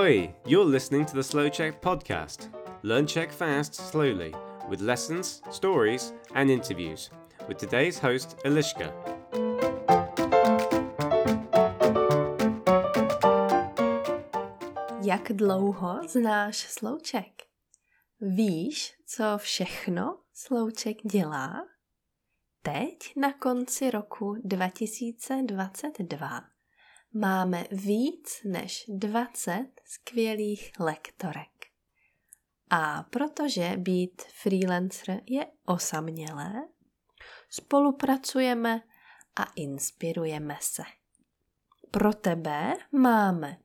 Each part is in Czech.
Ahoy! You're listening to the Slow Check podcast. Learn Czech fast, slowly, with lessons, stories, and interviews. With today's host, Eliška. Jak dlouho znáš slouček? Víš, co všechno slouček dělá? Teď na konci roku 2022 máme víc než 20 skvělých lektorek. A protože být freelancer je osamělé, spolupracujeme a inspirujeme se. Pro tebe máme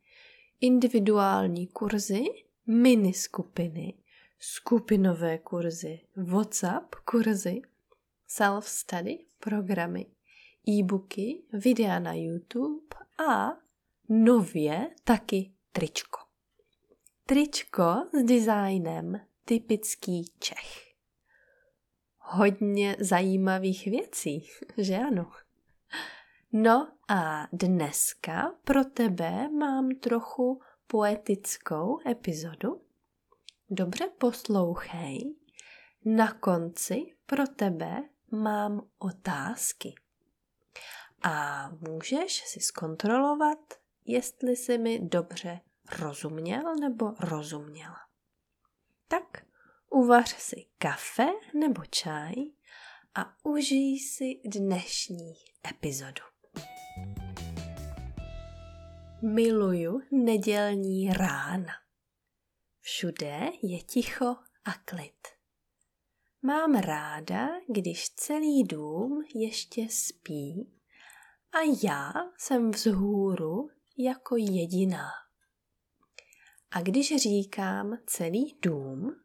individuální kurzy, mini skupiny, skupinové kurzy, WhatsApp kurzy, self-study programy, e-booky, videa na YouTube a nově taky tričko. Tričko s designem typický Čech. Hodně zajímavých věcí, že ano? No a dneska pro tebe mám trochu poetickou epizodu. Dobře poslouchej. Na konci pro tebe mám otázky. A můžeš si zkontrolovat, jestli jsi mi dobře rozuměl nebo rozuměla. Tak uvař si kafe nebo čaj a užij si dnešní epizodu. Miluju nedělní rána. Všude je ticho a klid. Mám ráda, když celý dům ještě spí a já jsem vzhůru jako jediná. A když říkám celý dům,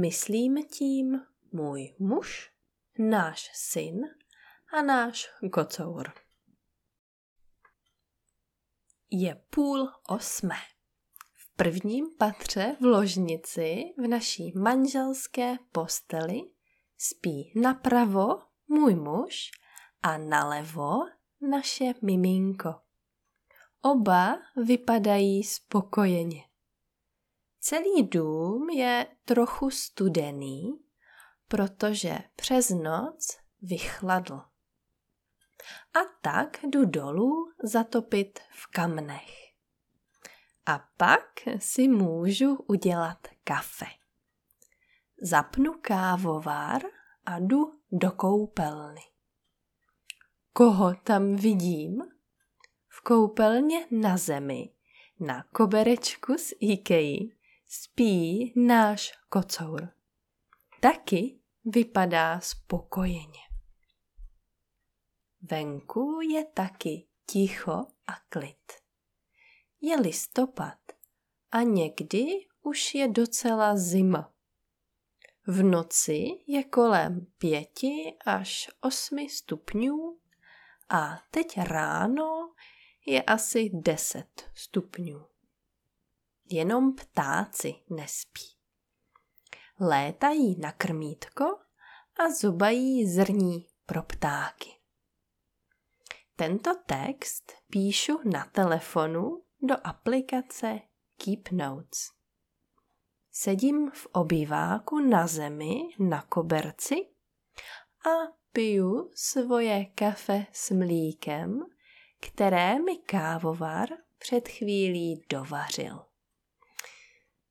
myslím tím můj muž, náš syn a náš kocour. Je půl osmé. V prvním patře v ložnici v naší manželské posteli spí napravo můj muž a nalevo naše miminko. Oba vypadají spokojeně. Celý dům je trochu studený, protože přes noc vychladl. A tak jdu dolů zatopit v kamnech. A pak si můžu udělat kafe. Zapnu kávovár a jdu do koupelny. Koho tam vidím? V koupelně na zemi, na koberečku z Ikei, spí náš kocour. Taky vypadá spokojeně. Venku je taky ticho a klid. Je listopad a někdy už je docela zima. V noci je kolem pěti až osmi stupňů a teď ráno je asi 10 stupňů. Jenom ptáci nespí. Létají na krmítko a zubají zrní pro ptáky. Tento text píšu na telefonu do aplikace Keep Notes. Sedím v obýváku na zemi na koberci a piju svoje kafe s mlíkem, které mi kávovar před chvílí dovařil.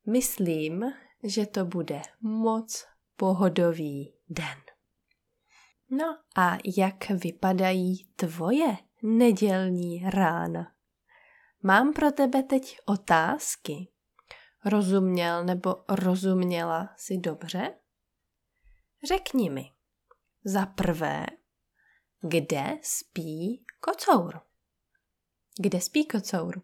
Myslím, že to bude moc pohodový den. No a jak vypadají tvoje nedělní rána? Mám pro tebe teď otázky. Rozuměl nebo rozuměla si dobře? Řekni mi. Za prvé, kde spí kocour? Kde spí kocour?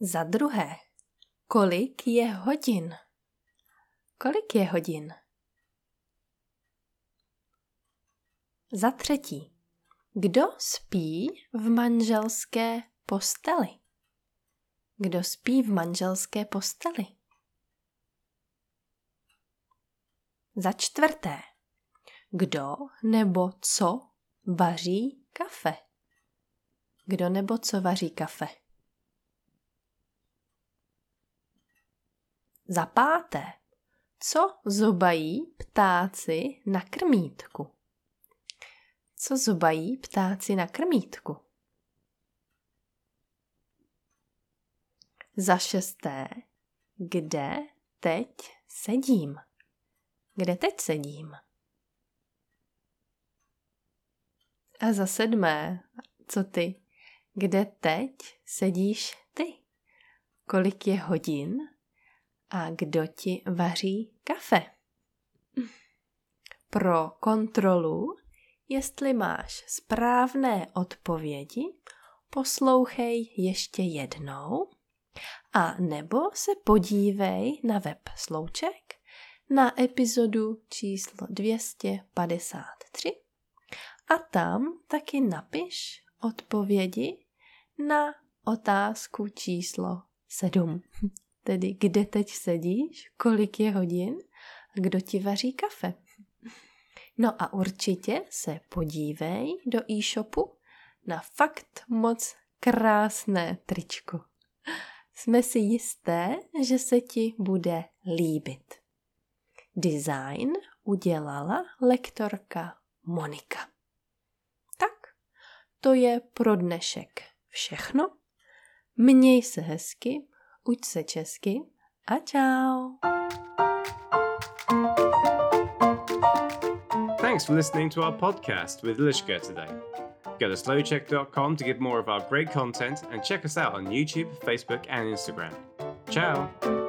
Za druhé, kolik je hodin? Kolik je hodin? Za třetí, kdo spí v manželské posteli? Kdo spí v manželské posteli? Za čtvrté, kdo nebo co vaří kafe? Kdo nebo co vaří kafe? Za páté, co zubají ptáci na krmítku? Co zubají ptáci na krmítku? Za šesté, kde teď sedím? Kde teď sedím? A za sedmé, co ty? Kde teď sedíš ty? Kolik je hodin? A kdo ti vaří kafe? Pro kontrolu, jestli máš správné odpovědi, poslouchej ještě jednou a nebo se podívej na web Slouček na epizodu číslo 253 a tam taky napiš odpovědi na otázku číslo 7. Tedy kde teď sedíš, kolik je hodin a kdo ti vaří kafe. No a určitě se podívej do e-shopu na fakt moc krásné tričko. Jsme si jisté, že se ti bude líbit. Design udělala lektorka Monika. Tak, to je pro dnešek všechno. Měj se hezky, uč se česky a čau. Thanks for listening to our podcast with Lishka today. Go to slowcheck.com to get more of our great content and check us out on YouTube, Facebook, and Instagram. Ciao!